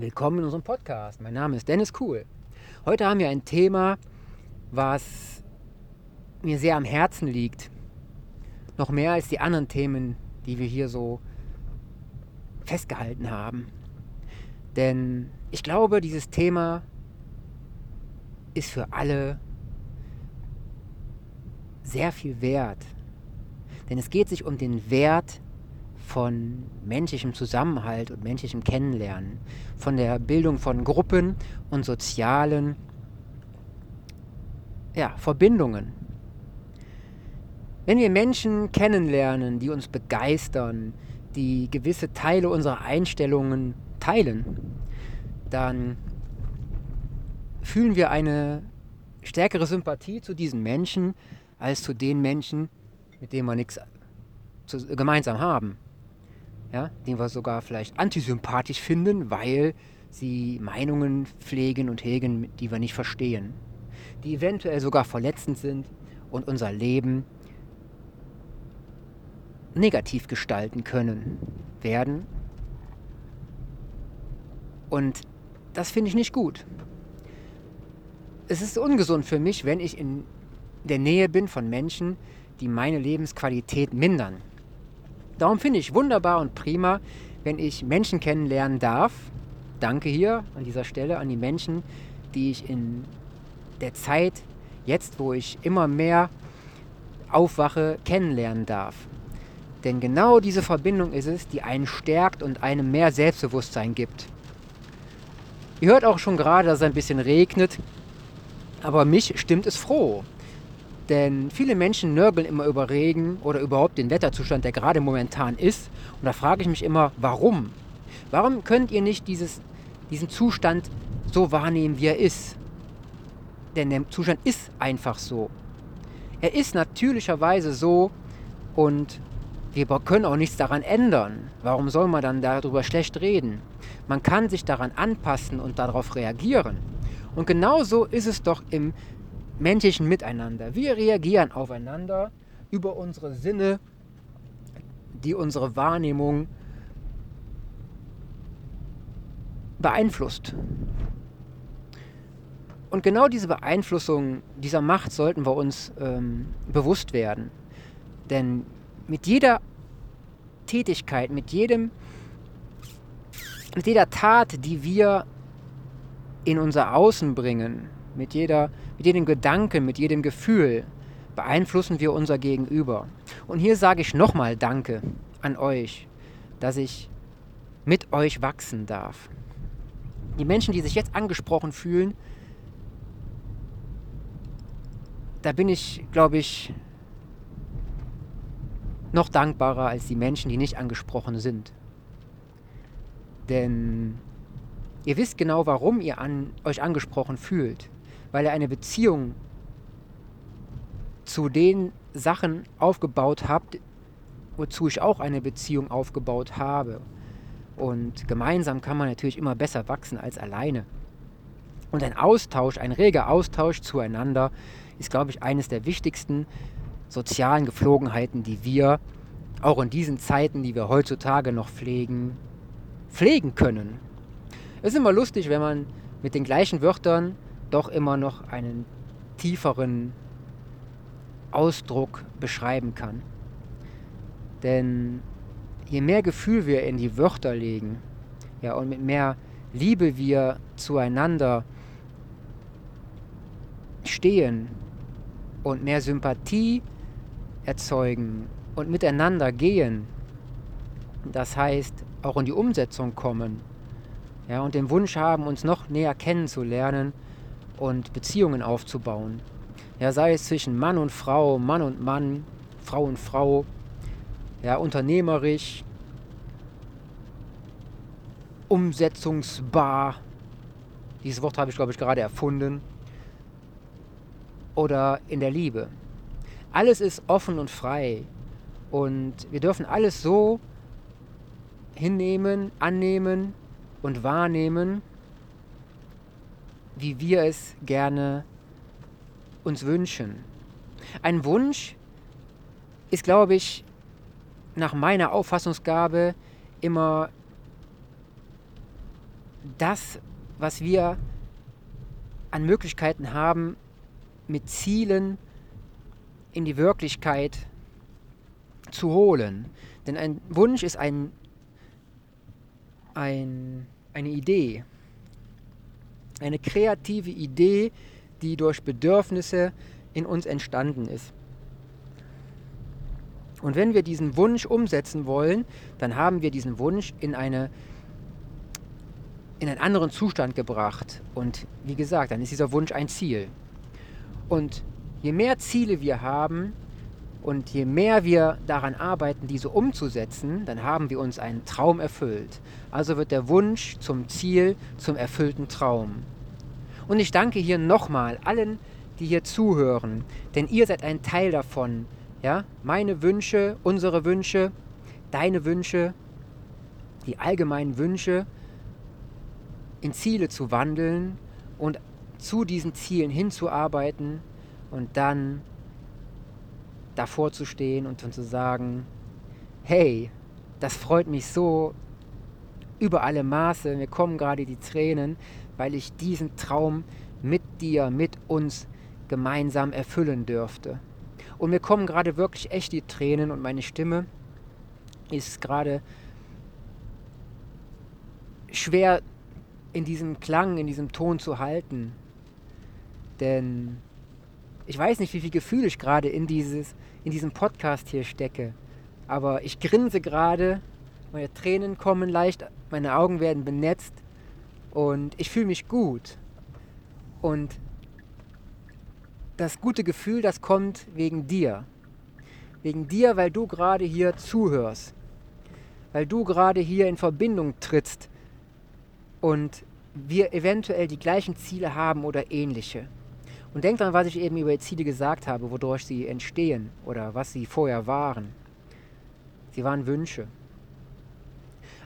Willkommen in unserem Podcast. Mein Name ist Dennis Kuhl. Heute haben wir ein Thema, was mir sehr am Herzen liegt. Noch mehr als die anderen Themen, die wir hier so festgehalten haben. Denn ich glaube, dieses Thema ist für alle sehr viel wert. Denn es geht sich um den Wert von menschlichem Zusammenhalt und menschlichem Kennenlernen, von der Bildung von Gruppen und sozialen ja, Verbindungen. Wenn wir Menschen kennenlernen, die uns begeistern, die gewisse Teile unserer Einstellungen teilen, dann fühlen wir eine stärkere Sympathie zu diesen Menschen als zu den Menschen, mit denen wir nichts zu, gemeinsam haben. Ja, den wir sogar vielleicht antisympathisch finden, weil sie Meinungen pflegen und hegen, die wir nicht verstehen, die eventuell sogar verletzend sind und unser Leben negativ gestalten können, werden. Und das finde ich nicht gut. Es ist ungesund für mich, wenn ich in der Nähe bin von Menschen, die meine Lebensqualität mindern. Darum finde ich wunderbar und prima, wenn ich Menschen kennenlernen darf. Danke hier an dieser Stelle an die Menschen, die ich in der Zeit, jetzt wo ich immer mehr aufwache, kennenlernen darf. Denn genau diese Verbindung ist es, die einen stärkt und einem mehr Selbstbewusstsein gibt. Ihr hört auch schon gerade, dass es ein bisschen regnet, aber mich stimmt es froh. Denn viele Menschen nörgeln immer über Regen oder überhaupt den Wetterzustand, der gerade momentan ist. Und da frage ich mich immer, warum? Warum könnt ihr nicht dieses, diesen Zustand so wahrnehmen, wie er ist? Denn der Zustand ist einfach so. Er ist natürlicherweise so und wir können auch nichts daran ändern. Warum soll man dann darüber schlecht reden? Man kann sich daran anpassen und darauf reagieren. Und genauso ist es doch im menschlichen Miteinander. Wir reagieren aufeinander über unsere Sinne, die unsere Wahrnehmung beeinflusst. Und genau diese Beeinflussung dieser Macht sollten wir uns ähm, bewusst werden. Denn mit jeder Tätigkeit, mit jedem, mit jeder Tat, die wir in unser Außen bringen, mit, jeder, mit jedem Gedanken, mit jedem Gefühl beeinflussen wir unser Gegenüber. Und hier sage ich nochmal Danke an euch, dass ich mit euch wachsen darf. Die Menschen, die sich jetzt angesprochen fühlen, da bin ich, glaube ich, noch dankbarer als die Menschen, die nicht angesprochen sind. Denn ihr wisst genau, warum ihr an, euch angesprochen fühlt weil ihr eine Beziehung zu den Sachen aufgebaut habt, wozu ich auch eine Beziehung aufgebaut habe. Und gemeinsam kann man natürlich immer besser wachsen als alleine. Und ein Austausch, ein reger Austausch zueinander ist, glaube ich, eines der wichtigsten sozialen Geflogenheiten, die wir auch in diesen Zeiten, die wir heutzutage noch pflegen, pflegen können. Es ist immer lustig, wenn man mit den gleichen Wörtern doch immer noch einen tieferen Ausdruck beschreiben kann. Denn je mehr Gefühl wir in die Wörter legen, ja, und mit mehr Liebe wir zueinander stehen und mehr Sympathie erzeugen und miteinander gehen, das heißt auch in die Umsetzung kommen, ja, und den Wunsch haben, uns noch näher kennenzulernen, und Beziehungen aufzubauen. Ja, sei es zwischen Mann und Frau, Mann und Mann, Frau und Frau, ja, unternehmerisch, umsetzungsbar. Dieses Wort habe ich, glaube ich, gerade erfunden. Oder in der Liebe. Alles ist offen und frei. Und wir dürfen alles so hinnehmen, annehmen und wahrnehmen, wie wir es gerne uns wünschen. Ein Wunsch ist, glaube ich, nach meiner Auffassungsgabe immer das, was wir an Möglichkeiten haben, mit Zielen in die Wirklichkeit zu holen. Denn ein Wunsch ist ein, ein, eine Idee, eine kreative Idee, die durch Bedürfnisse in uns entstanden ist. Und wenn wir diesen Wunsch umsetzen wollen, dann haben wir diesen Wunsch in, eine, in einen anderen Zustand gebracht. Und wie gesagt, dann ist dieser Wunsch ein Ziel. Und je mehr Ziele wir haben und je mehr wir daran arbeiten, diese umzusetzen, dann haben wir uns einen Traum erfüllt. Also wird der Wunsch zum Ziel, zum erfüllten Traum. Und ich danke hier nochmal allen, die hier zuhören, denn ihr seid ein Teil davon. Ja, meine Wünsche, unsere Wünsche, deine Wünsche, die allgemeinen Wünsche in Ziele zu wandeln und zu diesen Zielen hinzuarbeiten und dann davor zu stehen und zu sagen, hey, das freut mich so über alle Maße, mir kommen gerade die Tränen, weil ich diesen Traum mit dir, mit uns gemeinsam erfüllen dürfte. Und mir kommen gerade wirklich echt die Tränen und meine Stimme ist gerade schwer in diesem Klang, in diesem Ton zu halten. Denn ich weiß nicht, wie viel Gefühl ich gerade in, in diesem Podcast hier stecke. Aber ich grinse gerade, meine Tränen kommen leicht, meine Augen werden benetzt und ich fühle mich gut. Und das gute Gefühl, das kommt wegen dir. Wegen dir, weil du gerade hier zuhörst. Weil du gerade hier in Verbindung trittst und wir eventuell die gleichen Ziele haben oder ähnliche. Und denk daran, was ich eben über Ziele gesagt habe, wodurch sie entstehen oder was sie vorher waren. Sie waren Wünsche.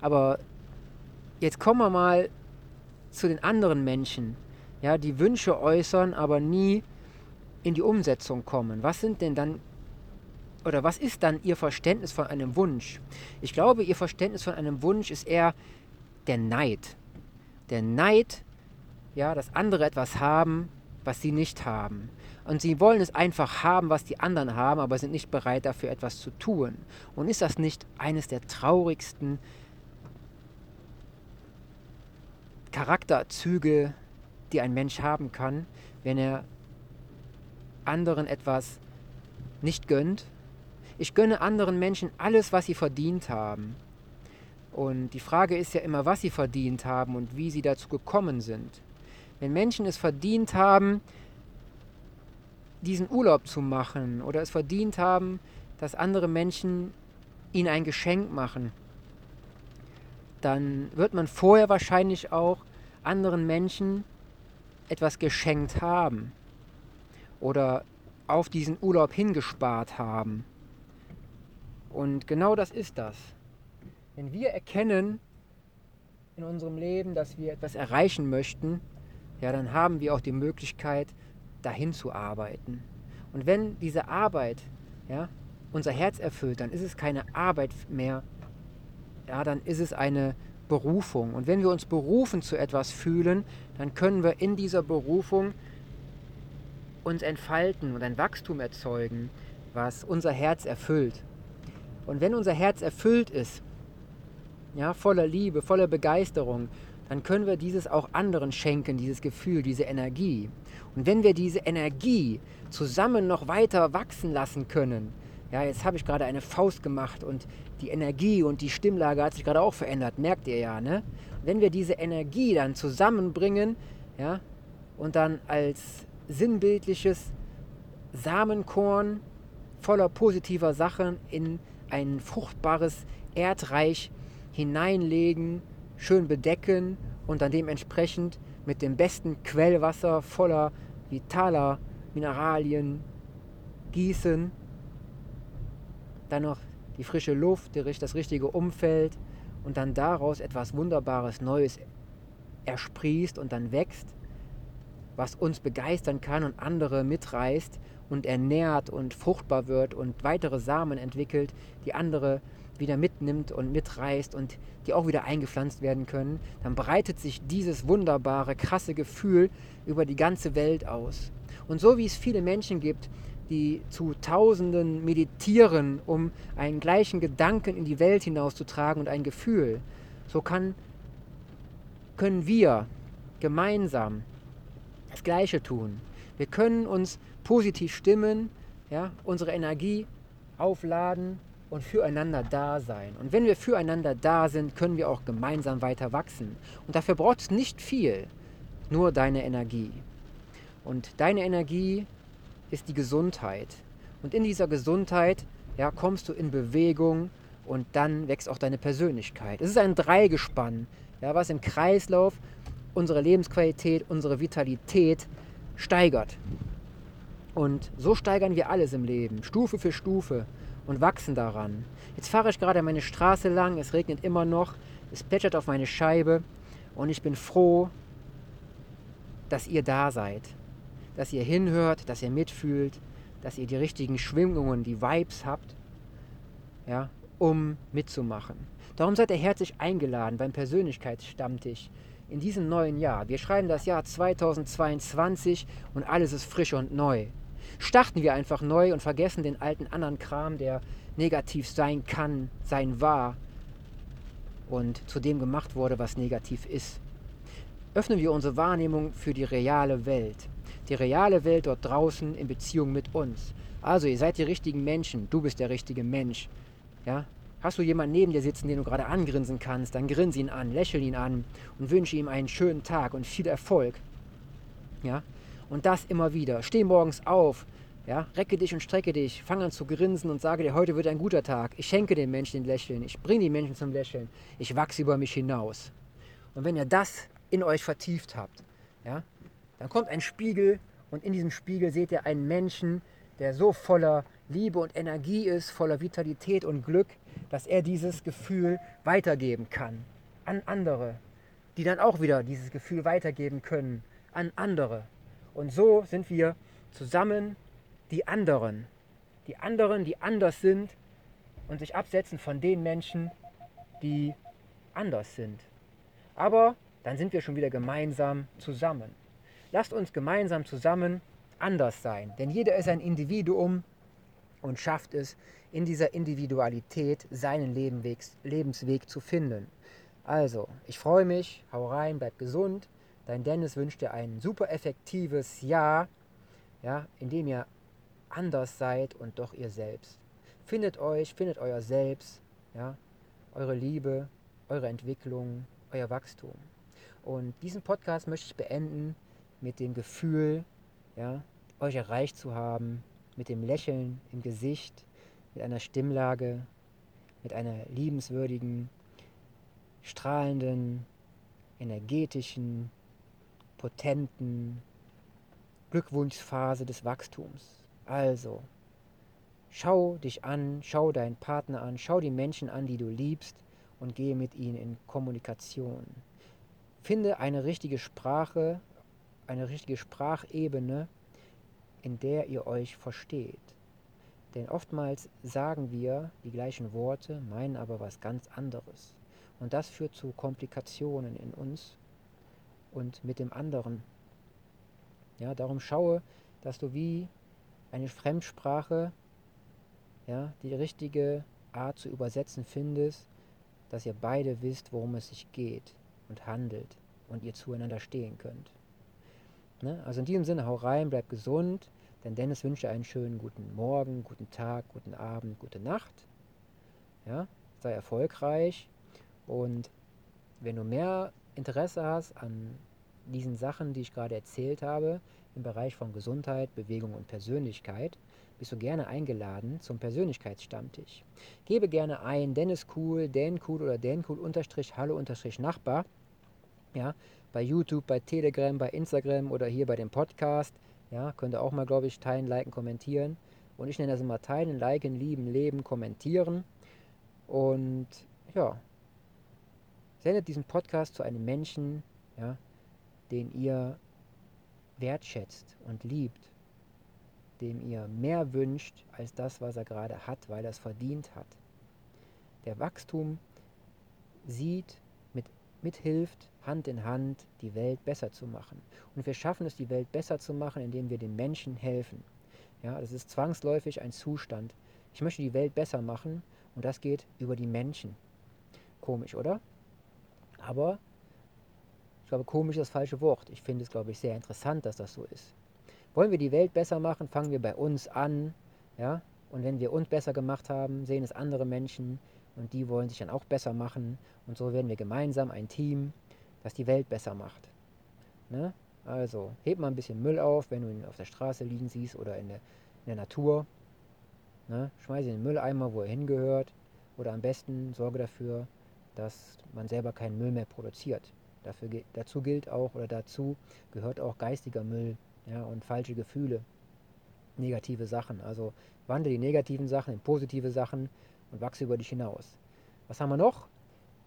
Aber jetzt kommen wir mal zu den anderen Menschen, ja, die Wünsche äußern, aber nie in die Umsetzung kommen. Was sind denn dann oder was ist dann Ihr Verständnis von einem Wunsch? Ich glaube, Ihr Verständnis von einem Wunsch ist eher der Neid. Der Neid, ja, dass andere etwas haben, was sie nicht haben. Und sie wollen es einfach haben, was die anderen haben, aber sind nicht bereit dafür etwas zu tun. Und ist das nicht eines der traurigsten Charakterzüge, die ein Mensch haben kann, wenn er anderen etwas nicht gönnt. Ich gönne anderen Menschen alles, was sie verdient haben. Und die Frage ist ja immer, was sie verdient haben und wie sie dazu gekommen sind. Wenn Menschen es verdient haben, diesen Urlaub zu machen oder es verdient haben, dass andere Menschen ihnen ein Geschenk machen, dann wird man vorher wahrscheinlich auch anderen Menschen etwas geschenkt haben oder auf diesen Urlaub hingespart haben. Und genau das ist das. Wenn wir erkennen in unserem Leben, dass wir etwas erreichen möchten, ja, dann haben wir auch die Möglichkeit, dahin zu arbeiten. Und wenn diese Arbeit ja, unser Herz erfüllt, dann ist es keine Arbeit mehr, ja, dann ist es eine Berufung. Und wenn wir uns berufen zu etwas fühlen, dann können wir in dieser Berufung uns entfalten und ein Wachstum erzeugen, was unser Herz erfüllt. Und wenn unser Herz erfüllt ist, ja, voller Liebe, voller Begeisterung, dann können wir dieses auch anderen schenken, dieses Gefühl, diese Energie. Und wenn wir diese Energie zusammen noch weiter wachsen lassen können, ja, jetzt habe ich gerade eine Faust gemacht und die Energie und die Stimmlage hat sich gerade auch verändert, merkt ihr ja, ne? Wenn wir diese Energie dann zusammenbringen, ja, und dann als sinnbildliches Samenkorn voller positiver Sachen in ein fruchtbares Erdreich hineinlegen, schön bedecken und dann dementsprechend mit dem besten Quellwasser voller vitaler Mineralien gießen. Dann noch die frische Luft, das richtige Umfeld und dann daraus etwas Wunderbares Neues ersprießt und dann wächst, was uns begeistern kann und andere mitreißt und ernährt und fruchtbar wird und weitere Samen entwickelt, die andere wieder mitnimmt und mitreißt und die auch wieder eingepflanzt werden können, dann breitet sich dieses wunderbare, krasse Gefühl über die ganze Welt aus. Und so wie es viele Menschen gibt, die zu Tausenden meditieren, um einen gleichen Gedanken in die Welt hinauszutragen und ein Gefühl, so kann, können wir gemeinsam das Gleiche tun. Wir können uns positiv stimmen, ja, unsere Energie aufladen und füreinander da sein. Und wenn wir füreinander da sind, können wir auch gemeinsam weiter wachsen. Und dafür braucht es nicht viel, nur deine Energie. Und deine Energie ist die Gesundheit. Und in dieser Gesundheit ja, kommst du in Bewegung und dann wächst auch deine Persönlichkeit. Es ist ein Dreigespann, ja, was im Kreislauf unsere Lebensqualität, unsere Vitalität steigert. Und so steigern wir alles im Leben, Stufe für Stufe und wachsen daran. Jetzt fahre ich gerade meine Straße lang, es regnet immer noch, es plätschert auf meine Scheibe und ich bin froh, dass ihr da seid, dass ihr hinhört, dass ihr mitfühlt, dass ihr die richtigen Schwingungen, die Vibes habt, ja, um mitzumachen. Darum seid ihr herzlich eingeladen beim Persönlichkeitsstammtisch in diesem neuen Jahr. Wir schreiben das Jahr 2022 und alles ist frisch und neu starten wir einfach neu und vergessen den alten anderen Kram, der negativ sein kann, sein war und zu dem gemacht wurde, was negativ ist. Öffnen wir unsere Wahrnehmung für die reale Welt. Die reale Welt dort draußen in Beziehung mit uns. Also, ihr seid die richtigen Menschen. Du bist der richtige Mensch. Ja? Hast du jemanden neben dir sitzen, den du gerade angrinsen kannst, dann grinse ihn an, lächel ihn an und wünsche ihm einen schönen Tag und viel Erfolg. Ja? Und das immer wieder. Steh morgens auf, ja, recke dich und strecke dich, fang an zu grinsen und sage dir, heute wird ein guter Tag. Ich schenke den Menschen den Lächeln, ich bringe die Menschen zum Lächeln, ich wachse über mich hinaus. Und wenn ihr das in euch vertieft habt, ja, dann kommt ein Spiegel und in diesem Spiegel seht ihr einen Menschen, der so voller Liebe und Energie ist, voller Vitalität und Glück, dass er dieses Gefühl weitergeben kann an andere, die dann auch wieder dieses Gefühl weitergeben können an andere. Und so sind wir zusammen die anderen. Die anderen, die anders sind und sich absetzen von den Menschen, die anders sind. Aber dann sind wir schon wieder gemeinsam zusammen. Lasst uns gemeinsam zusammen anders sein, denn jeder ist ein Individuum und schafft es, in dieser Individualität seinen Lebensweg zu finden. Also, ich freue mich, hau rein, bleib gesund, Dein Dennis wünscht dir ein super effektives Jahr, ja, in dem ihr anders seid und doch ihr selbst. Findet euch, findet euer Selbst, ja, eure Liebe, eure Entwicklung, euer Wachstum. Und diesen Podcast möchte ich beenden mit dem Gefühl, ja, euch erreicht zu haben, mit dem Lächeln im Gesicht, mit einer Stimmlage, mit einer liebenswürdigen, strahlenden, energetischen, potenten Glückwunschphase des Wachstums. Also, schau dich an, schau deinen Partner an, schau die Menschen an, die du liebst und gehe mit ihnen in Kommunikation. Finde eine richtige Sprache, eine richtige Sprachebene, in der ihr euch versteht. Denn oftmals sagen wir die gleichen Worte, meinen aber was ganz anderes. Und das führt zu Komplikationen in uns und mit dem anderen. Ja, darum schaue, dass du wie eine Fremdsprache ja, die richtige Art zu übersetzen findest, dass ihr beide wisst, worum es sich geht und handelt und ihr zueinander stehen könnt. Ne? Also in diesem Sinne, hau rein, bleib gesund, denn Dennis wünscht einen schönen guten Morgen, guten Tag, guten Abend, gute Nacht. Ja? Sei erfolgreich und wenn du mehr Interesse hast an diesen Sachen, die ich gerade erzählt habe, im Bereich von Gesundheit, Bewegung und Persönlichkeit, bist du gerne eingeladen zum Persönlichkeitsstammtisch. Gebe gerne ein Dennis Cool, Dan Cool oder Dan Cool unterstrich Hallo unterstrich Nachbar. Ja, bei YouTube, bei Telegram, bei Instagram oder hier bei dem Podcast. Ja, könnt ihr auch mal, glaube ich, teilen, liken, kommentieren. Und ich nenne das immer teilen, liken, lieben, leben, kommentieren. Und ja, sendet diesen Podcast zu einem Menschen, ja, den ihr wertschätzt und liebt, dem ihr mehr wünscht als das, was er gerade hat, weil er es verdient hat. der Wachstum sieht, mithilft, Hand in Hand die Welt besser zu machen. Und wir schaffen es, die Welt besser zu machen, indem wir den Menschen helfen. Ja, das ist zwangsläufig ein Zustand. Ich möchte die Welt besser machen und das geht über die Menschen. Komisch, oder? Aber ich glaube, komisch ist das falsche Wort. Ich finde es, glaube ich, sehr interessant, dass das so ist. Wollen wir die Welt besser machen, fangen wir bei uns an. Ja? Und wenn wir uns besser gemacht haben, sehen es andere Menschen und die wollen sich dann auch besser machen. Und so werden wir gemeinsam ein Team, das die Welt besser macht. Ne? Also, heb mal ein bisschen Müll auf, wenn du ihn auf der Straße liegen siehst oder in der, in der Natur. Ne? Schmeiße ihn in den Mülleimer, wo er hingehört. Oder am besten sorge dafür, dass man selber keinen Müll mehr produziert. Dafür, dazu gilt auch oder dazu gehört auch geistiger Müll ja, und falsche Gefühle, negative Sachen. Also wandle die negativen Sachen in positive Sachen und wachse über dich hinaus. Was haben wir noch?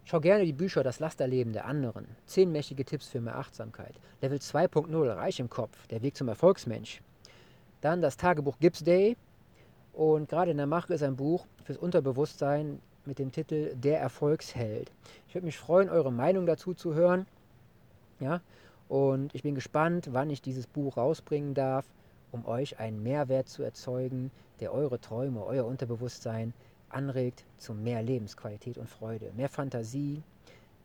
Schau gerne die Bücher Das Lasterleben der anderen. Zehn mächtige Tipps für mehr Achtsamkeit. Level 2.0 Reich im Kopf. Der Weg zum Erfolgsmensch. Dann das Tagebuch Gibbs Day. Und gerade in der Mache ist ein Buch fürs Unterbewusstsein mit dem Titel Der Erfolgsheld. Ich würde mich freuen, eure Meinung dazu zu hören. Ja, und ich bin gespannt, wann ich dieses Buch rausbringen darf, um euch einen Mehrwert zu erzeugen, der eure Träume, euer Unterbewusstsein anregt zu mehr Lebensqualität und Freude, mehr Fantasie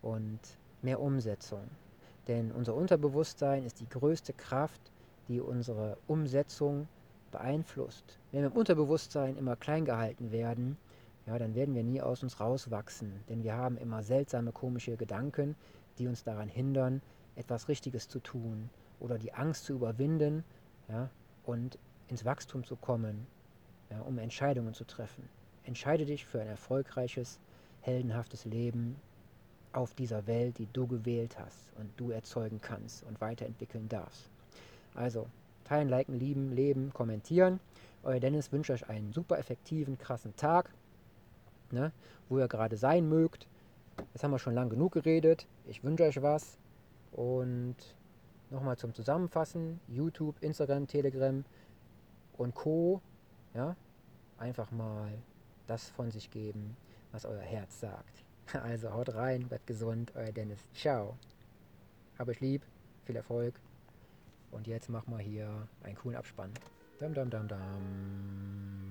und mehr Umsetzung. Denn unser Unterbewusstsein ist die größte Kraft, die unsere Umsetzung beeinflusst. Wenn wir im Unterbewusstsein immer klein gehalten werden, ja, dann werden wir nie aus uns rauswachsen. Denn wir haben immer seltsame, komische Gedanken, die uns daran hindern, etwas Richtiges zu tun oder die Angst zu überwinden ja, und ins Wachstum zu kommen, ja, um Entscheidungen zu treffen. Entscheide dich für ein erfolgreiches, heldenhaftes Leben auf dieser Welt, die du gewählt hast und du erzeugen kannst und weiterentwickeln darfst. Also, teilen, liken, lieben, leben, kommentieren. Euer Dennis wünscht euch einen super effektiven, krassen Tag, ne, wo ihr gerade sein mögt. Jetzt haben wir schon lang genug geredet. Ich wünsche euch was. Und nochmal zum Zusammenfassen: YouTube, Instagram, Telegram und Co. Ja, einfach mal das von sich geben, was euer Herz sagt. Also haut rein, bleibt gesund, euer Dennis. Ciao. Hab euch lieb, viel Erfolg. Und jetzt machen wir hier einen coolen Abspann. Dam, dam, dam, dam.